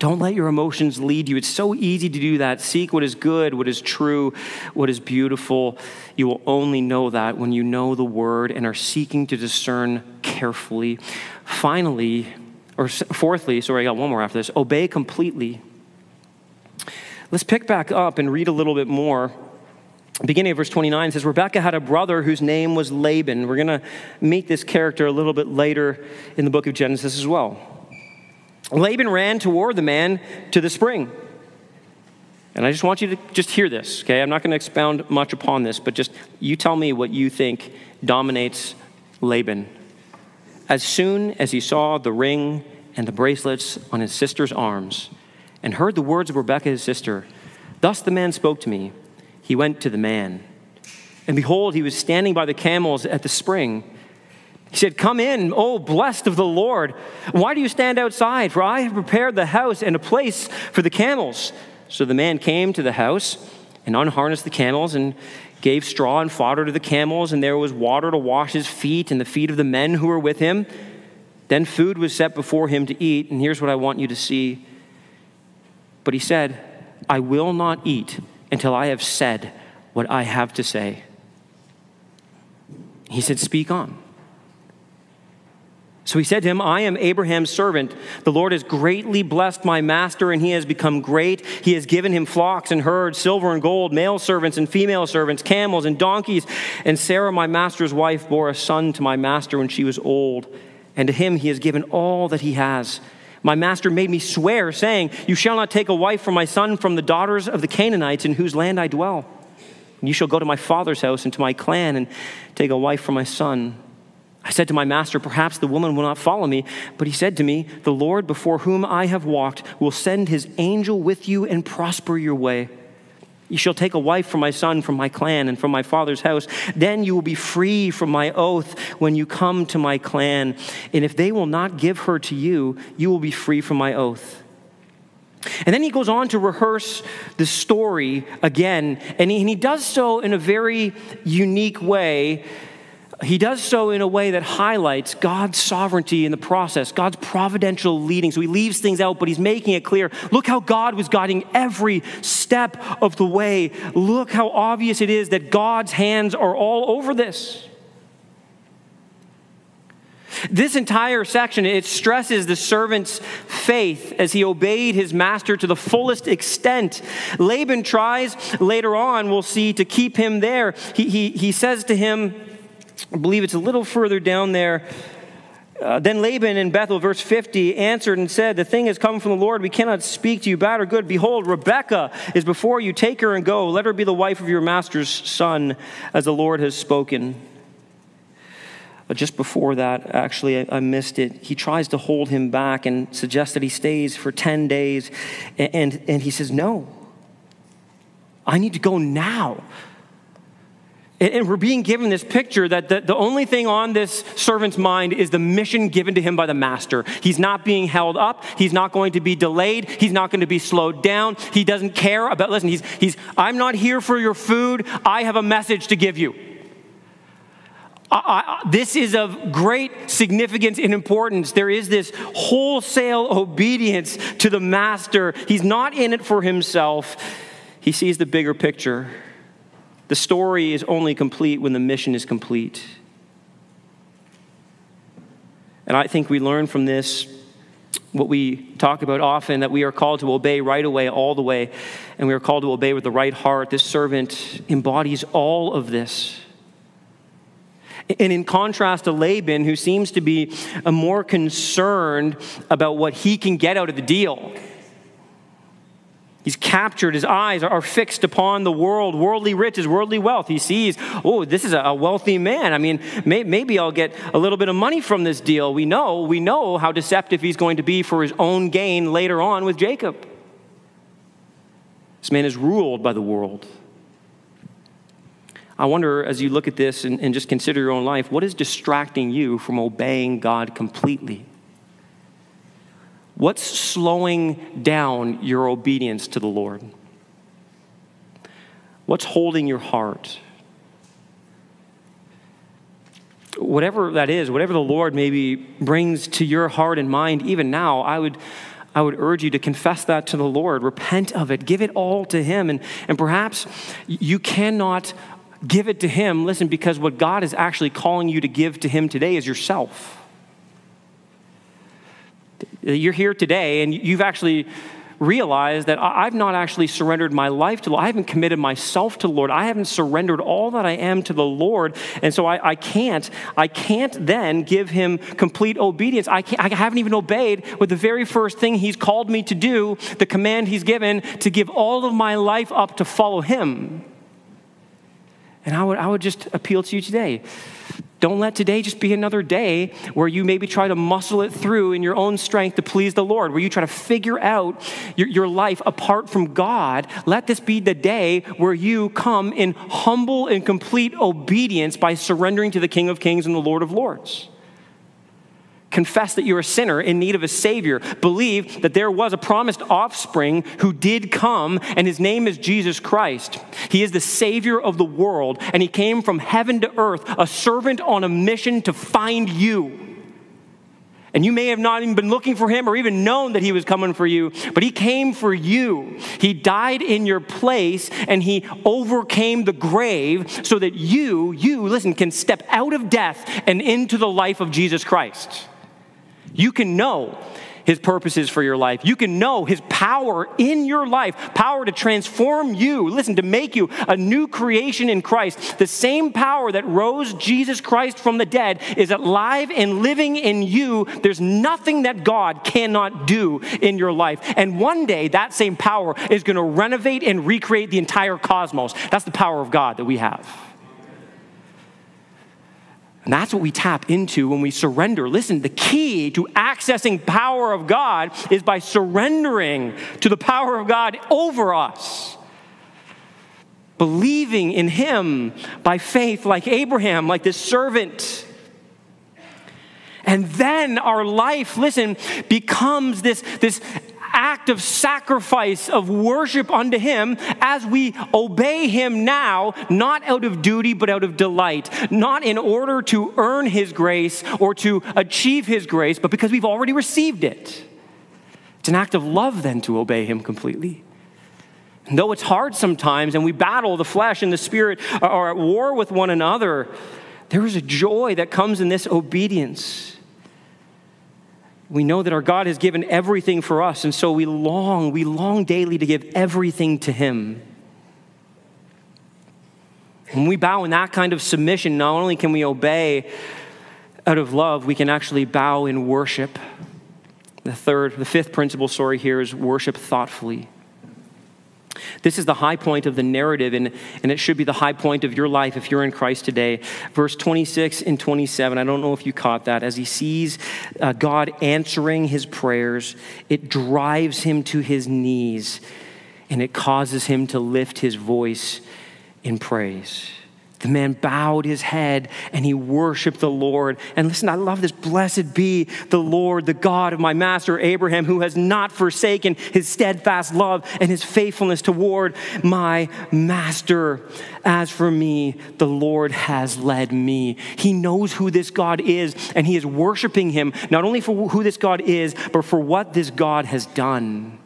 Don't let your emotions lead you. It's so easy to do that. Seek what is good, what is true, what is beautiful. You will only know that when you know the Word and are seeking to discern carefully. Finally, or fourthly, sorry, I got one more after this obey completely. Let's pick back up and read a little bit more. Beginning of verse 29 says Rebekah had a brother whose name was Laban. We're going to meet this character a little bit later in the book of Genesis as well. Laban ran toward the man to the spring. And I just want you to just hear this, okay? I'm not going to expound much upon this, but just you tell me what you think dominates Laban. As soon as he saw the ring and the bracelets on his sister's arms and heard the words of Rebekah, his sister, thus the man spoke to me. He went to the man. And behold, he was standing by the camels at the spring. He said, Come in, O blessed of the Lord. Why do you stand outside? For I have prepared the house and a place for the camels. So the man came to the house and unharnessed the camels and gave straw and fodder to the camels, and there was water to wash his feet and the feet of the men who were with him. Then food was set before him to eat, and here's what I want you to see. But he said, I will not eat until I have said what I have to say. He said, Speak on. So he said to him, I am Abraham's servant. The Lord has greatly blessed my master, and he has become great. He has given him flocks and herds, silver and gold, male servants and female servants, camels and donkeys. And Sarah, my master's wife, bore a son to my master when she was old. And to him he has given all that he has. My master made me swear, saying, You shall not take a wife for my son from the daughters of the Canaanites in whose land I dwell. You shall go to my father's house and to my clan and take a wife for my son. I said to my master, Perhaps the woman will not follow me. But he said to me, The Lord before whom I have walked will send his angel with you and prosper your way. You shall take a wife for my son from my clan and from my father's house. Then you will be free from my oath when you come to my clan. And if they will not give her to you, you will be free from my oath. And then he goes on to rehearse the story again, and he, and he does so in a very unique way he does so in a way that highlights God's sovereignty in the process, God's providential leading. So he leaves things out, but he's making it clear. Look how God was guiding every step of the way. Look how obvious it is that God's hands are all over this. This entire section it stresses the servant's faith as he obeyed his master to the fullest extent. Laban tries later on, we'll see, to keep him there. He, he, he says to him, I believe it's a little further down there. Uh, then Laban in Bethuel, verse 50, answered and said, The thing has come from the Lord. We cannot speak to you bad or good. Behold, Rebekah is before you. Take her and go. Let her be the wife of your master's son, as the Lord has spoken. But just before that, actually, I, I missed it. He tries to hold him back and suggests that he stays for 10 days. And, and, and he says, No, I need to go now. And we're being given this picture that the, the only thing on this servant's mind is the mission given to him by the master. He's not being held up. He's not going to be delayed. He's not going to be slowed down. He doesn't care about, listen, he's, he's I'm not here for your food. I have a message to give you. I, I, this is of great significance and importance. There is this wholesale obedience to the master. He's not in it for himself, he sees the bigger picture. The story is only complete when the mission is complete. And I think we learn from this what we talk about often that we are called to obey right away, all the way, and we are called to obey with the right heart. This servant embodies all of this. And in contrast to Laban, who seems to be more concerned about what he can get out of the deal, He's captured, his eyes are fixed upon the world, worldly riches, worldly wealth. He sees, oh, this is a wealthy man. I mean, maybe I'll get a little bit of money from this deal. We know, we know how deceptive he's going to be for his own gain later on with Jacob. This man is ruled by the world. I wonder, as you look at this and, and just consider your own life, what is distracting you from obeying God completely? What's slowing down your obedience to the Lord? What's holding your heart? Whatever that is, whatever the Lord maybe brings to your heart and mind, even now, I would, I would urge you to confess that to the Lord. Repent of it. Give it all to Him. And, and perhaps you cannot give it to Him, listen, because what God is actually calling you to give to Him today is yourself. You're here today and you've actually realized that I've not actually surrendered my life to Lord. I haven't committed myself to the Lord. I haven't surrendered all that I am to the Lord. And so I, I can't, I can't then give him complete obedience. I, I haven't even obeyed with the very first thing he's called me to do, the command he's given to give all of my life up to follow him. And I would, I would just appeal to you today. Don't let today just be another day where you maybe try to muscle it through in your own strength to please the Lord, where you try to figure out your, your, life apart from God. Let this be the day where you come in humble and complete obedience by surrendering to the King of Kings and the Lord of Lords. Confess that you're a sinner in need of a Savior. Believe that there was a promised offspring who did come, and his name is Jesus Christ. He is the Savior of the world, and he came from heaven to earth, a servant on a mission to find you. And you may have not even been looking for him or even known that he was coming for you, but he came for you. He died in your place and he overcame the grave so that you, you, listen, can step out of death and into the life of Jesus Christ. You can know his purposes for your life. You can know his power in your life, power to transform you, listen, to make you a new creation in Christ. The same power that rose Jesus Christ from the dead is alive and living in you. There's nothing that God cannot do in your life. And one day, that same power is going to renovate and recreate the entire cosmos. That's the power of God that we have. And that's what we tap into when we surrender. Listen, the key to accessing power of God is by surrendering to the power of God over us. Believing in him by faith like Abraham, like this servant. And then our life, listen, becomes this, this act of sacrifice, of worship unto Him as we obey Him now, not out of duty, but out of delight, not in order to earn His grace or to achieve His grace, but because we've already received it. It's an act of love then to obey Him completely. And though it's hard sometimes and we battle the flesh and the spirit uh, are at war with one another, there is a joy that comes in this obedience we know that our God has given everything for us, and so we long, we long daily to give everything to Him. When we bow in that kind of submission, not only can we obey out of love, we can actually bow in worship. The third, the fifth principle, sorry, here is worship thoughtfully. This is the high point of the narrative, and, and it should be the high point of your life if you're in Christ today. Verse 26 and 27, I don't know if you caught that. As he sees uh, God answering his prayers, it drives him to his knees, and it causes him to lift his voice in praise. The man bowed his head and he worshiped the Lord. And listen, I love this. Blessed be the Lord, the God of my master Abraham, who has not forsaken his steadfast love and his faithfulness toward my master. As for me, the Lord has led me. He knows who this God is, and he is worshiping him not only for who this God is, but for what this God has done.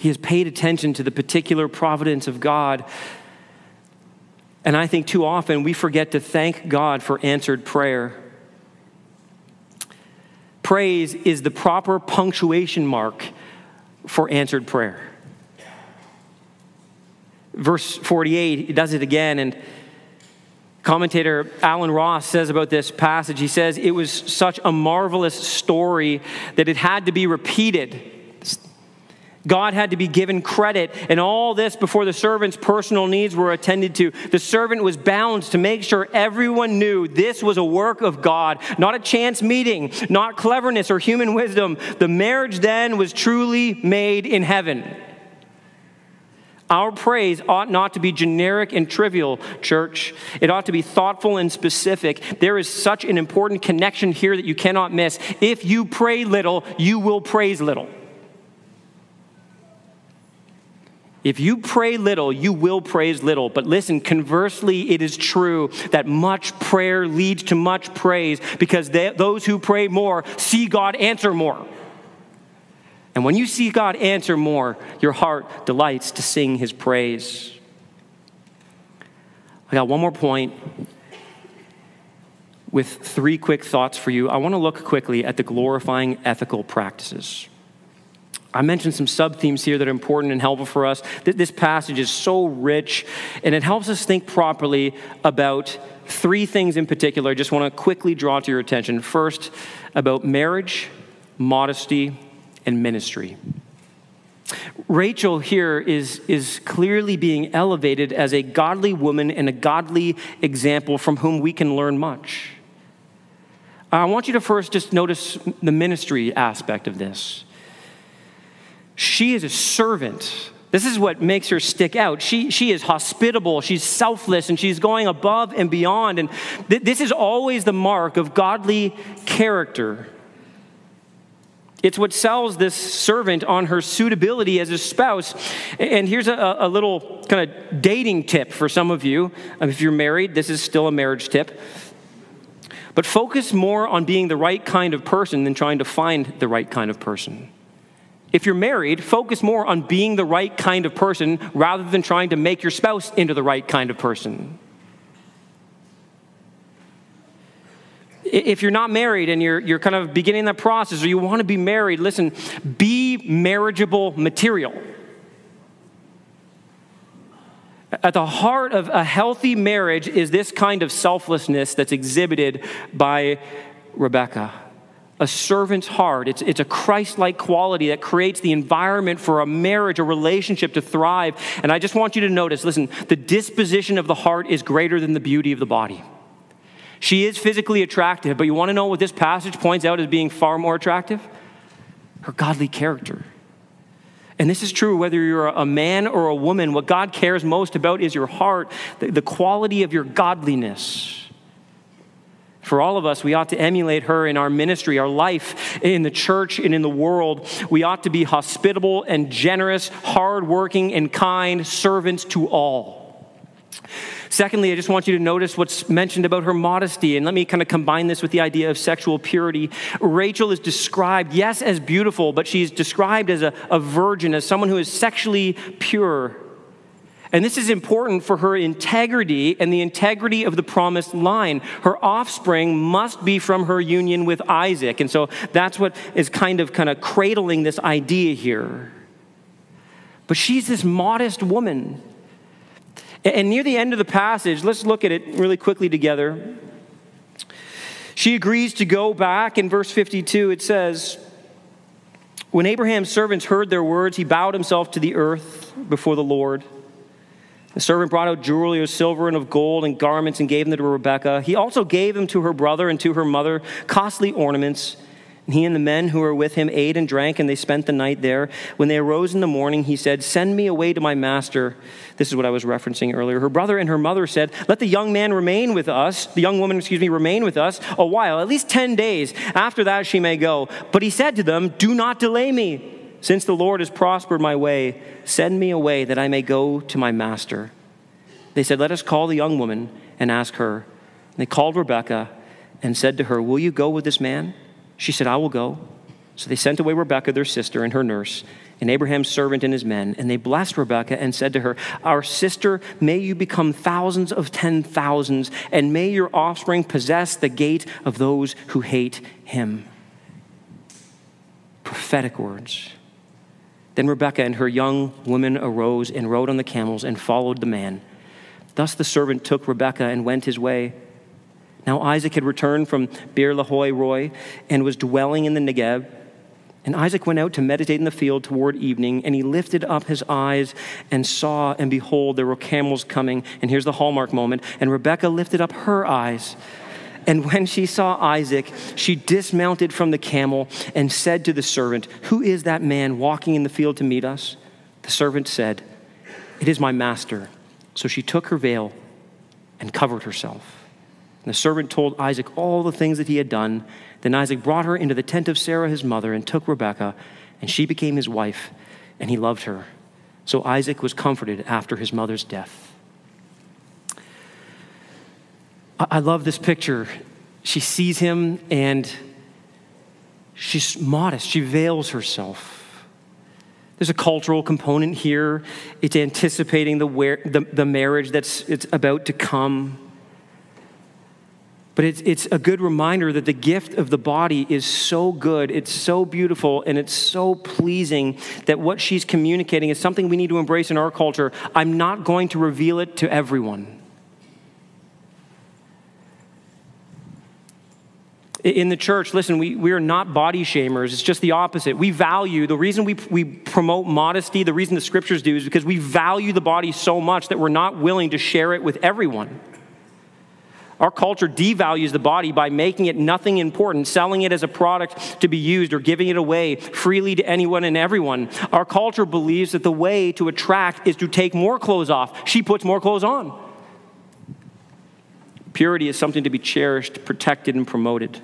He has paid attention to the particular providence of God. And I think too often we forget to thank God for answered prayer. Praise is the proper punctuation mark for answered prayer. Verse 48, he does it again, and Commentator Allen Ross says about this passage, he says, It was such a marvelous story that it had to be repeated. God had to be given credit, and all this before the servant's personal needs were attended to. The servant was bound to make sure everyone knew this was a work of God, not a chance meeting, not cleverness or human wisdom. The marriage then was truly made in heaven. Our praise ought not to be generic and trivial, church. It ought to be thoughtful and specific. There is such an important connection here that you cannot miss. If you pray little, you will praise little. If you pray little, you will praise little. But listen, conversely, it is true that much prayer leads to much praise because they, those who pray more see God answer more. And when you see God answer more, your heart delights to sing his praise. I got one more point with three quick thoughts for you. I want to look quickly at the glorifying ethical practices. I mentioned some sub themes here that are important and helpful for us. This passage is so rich, and it helps us think properly about three things in particular. I just want to quickly draw to your attention. First, about marriage, modesty, and ministry. Rachel here is, is clearly being elevated as a godly woman and a godly example from whom we can learn much. I want you to first just notice the ministry aspect of this. She is a servant. This is what makes her stick out. She, she is hospitable, she's selfless, and she's going above and beyond. And th- this is always the mark of godly character. It's what sells this servant on her suitability as a spouse. And here's a, a little kind of dating tip for some of you. Um, if you're married, this is still a marriage tip. But focus more on being the right kind of person than trying to find the right kind of person. If you're married, focus more on being the right kind of person rather than trying to make your spouse into the right kind of person. If you're not married and you're, you're kind of beginning that process or you want to be married, listen, be marriageable material. At the heart of a healthy marriage is this kind of selflessness that's exhibited by Rebecca a servant's heart. It's, it's a Christ like quality that creates the environment for a marriage, a relationship to thrive. And I just want you to notice listen, the disposition of the heart is greater than the beauty of the body. She is physically attractive, but you want to know what this passage points out as being far more attractive? Her godly character. And this is true whether you're a man or a woman. What God cares most about is your heart, the, the quality of your godliness. For all of us, we ought to emulate her in our ministry, our life in the church and in the world. We ought to be hospitable and generous, hardworking and kind servants to all. Secondly, I just want you to notice what's mentioned about her modesty, and let me kind of combine this with the idea of sexual purity. Rachel is described, yes, as beautiful, but she's described as a, a virgin, as someone who is sexually pure. And this is important for her integrity and the integrity of the promised line. Her offspring must be from her union with Isaac. And so that's what is kind of kind of cradling this idea here. But she's this modest woman. And near the end of the passage, let's look at it really quickly together. She agrees to go back. In verse 52, it says, When Abraham's servants heard their words, he bowed himself to the earth before the Lord. The servant brought out jewelry of silver and of gold and garments and gave them to Rebekah. He also gave them to her brother and to her mother costly ornaments. And he and the men who were with him ate and drank, and they spent the night there. When they arose in the morning, he said, Send me away to my master. This is what I was referencing earlier. Her brother and her mother said, Let the young man remain with us, the young woman, excuse me, remain with us a while, at least 10 days. After that, she may go. But he said to them, Do not delay me. Since the Lord has prospered my way, send me away that I may go to my master. They said, Let us call the young woman and ask her. And they called Rebekah and said to her, Will you go with this man? She said, I will go. So they sent away Rebekah, their sister, and her nurse, and Abraham's servant and his men. And they blessed Rebekah and said to her, Our sister, may you become thousands of ten thousands, and may your offspring possess the gate of those who hate him. Prophetic words. Then Rebekah and her young women arose and rode on the camels and followed the man. Thus the servant took Rebekah and went his way. Now Isaac had returned from Beer Lahai Roi and was dwelling in the Negeb. And Isaac went out to meditate in the field toward evening, and he lifted up his eyes and saw, and behold, there were camels coming. And here's the hallmark moment. And Rebekah lifted up her eyes and when she saw Isaac, she dismounted from the camel and said to the servant, Who is that man walking in the field to meet us? The servant said, It is my master. So she took her veil and covered herself. And the servant told Isaac all the things that he had done. Then Isaac brought her into the tent of Sarah, his mother, and took Rebekah, and she became his wife, and he loved her. So Isaac was comforted after his mother's death. I love this picture. She sees him and she's modest, she veils herself. There's a cultural component here. It's anticipating the, the, the marriage that's it's about to come. But it's, it's a good reminder that the gift of the body is so good, it's so beautiful, and it's so pleasing that what she's communicating is something we need to embrace in our culture. I'm not going to reveal it to everyone. In the church, listen, we, we are not body shamers. It's just the opposite. We value, the reason we, we promote modesty, the reason the scriptures do, is because we value the body so much that we're not willing to share it with everyone. Our culture devalues the body by making it nothing important, selling it as a product to be used, or giving it away freely to anyone and everyone. Our culture believes that the way to attract is to take more clothes off. She puts more clothes on. Purity is something to be cherished, protected, and promoted.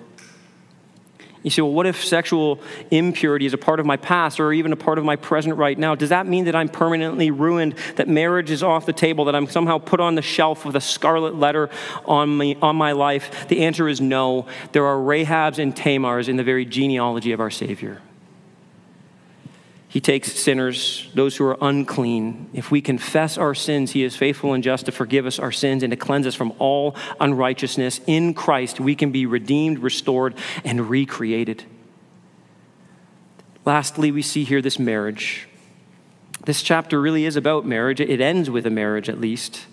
You say, well, what if sexual impurity is a part of my past or even a part of my present right now? Does that mean that I'm permanently ruined, that marriage is off the table, that I'm somehow put on the shelf with a scarlet letter on, me, on my life? The answer is no. There are Rahabs and Tamars in the very genealogy of our Savior. He takes sinners, those who are unclean. If we confess our sins, He is faithful and just to forgive us our sins and to cleanse us from all unrighteousness. In Christ, we can be redeemed, restored, and recreated. Lastly, we see here this marriage. This chapter really is about marriage. It ends with a marriage, at least.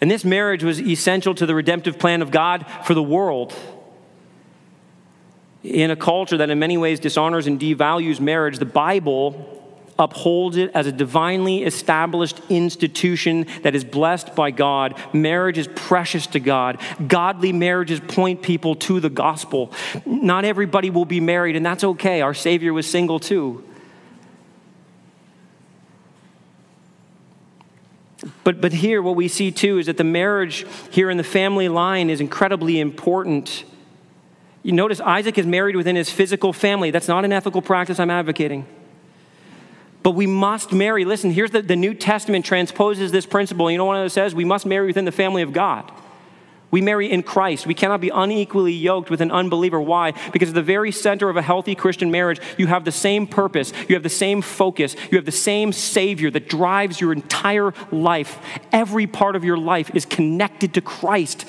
And this marriage was essential to the redemptive plan of God for the world in a culture that in many ways dishonors and devalues marriage, the Bible upholds it as a divinely established institution that is blessed by God. Marriage is precious to God. Godly marriages point people to the gospel. Not everybody will be married, and that's okay. Our Savior was single too. But, but here, what we see too is that the marriage here in the family line is incredibly important. You notice Isaac is married within his physical family. That's not an ethical practice I'm advocating. But we must marry. Listen, here's the, the New Testament transposes this principle. You know what it says? We must marry within the family of God. We marry in Christ. We cannot be unequally yoked with an unbeliever. Why? Because at the very center of a healthy Christian marriage, you have the same purpose, you have the same focus, you have the same Savior that drives your entire life. Every part of your life is connected to Christ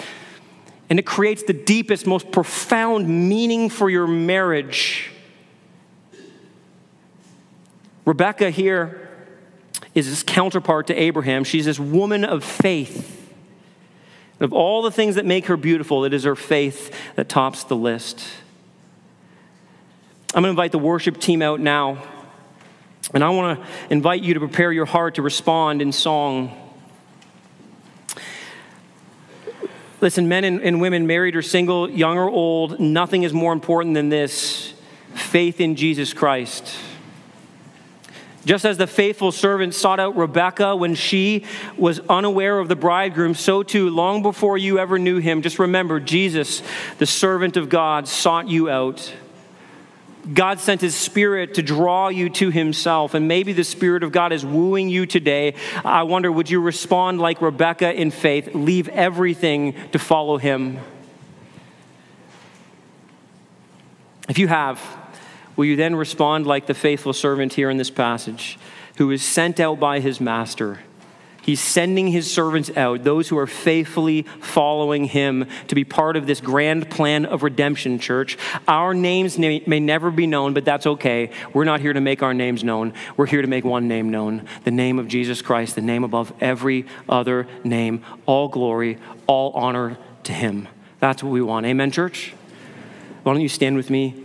and it creates the deepest, most profound meaning for your marriage. Rebecca here is this counterpart to Abraham. She's this woman of faith. Of all the things that make her beautiful, it is her faith that tops the list. I'm going to invite the worship team out now. And I want to invite you to prepare your heart to respond in song. Listen, men and, and women, married or single, young or old, nothing is more important than this faith in Jesus Christ. Just as the faithful servant sought out Rebekah when she was unaware of the bridegroom, so too, long before you ever knew him, just remember Jesus, the servant of God, sought you out. God sent his spirit to draw you to himself, and maybe the spirit of God is wooing you today. I wonder, would you respond like Rebecca in faith, leave everything to follow him? If you have, will you then respond like the faithful servant here in this passage, who is sent out by his master? He's sending his servants out, those who are faithfully following him, to be part of this grand plan of redemption, church. Our names may, never be known, but that's okay. We're not here to make our names known. We're here to make one name known the name of Jesus Christ, the name above every other name. All glory, all honor to him. That's what we want. Amen, church? Why don't you stand with me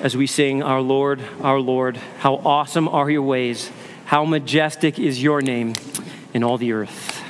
as we sing, Our Lord, our Lord, how awesome are your ways, how majestic is your name in all the earth.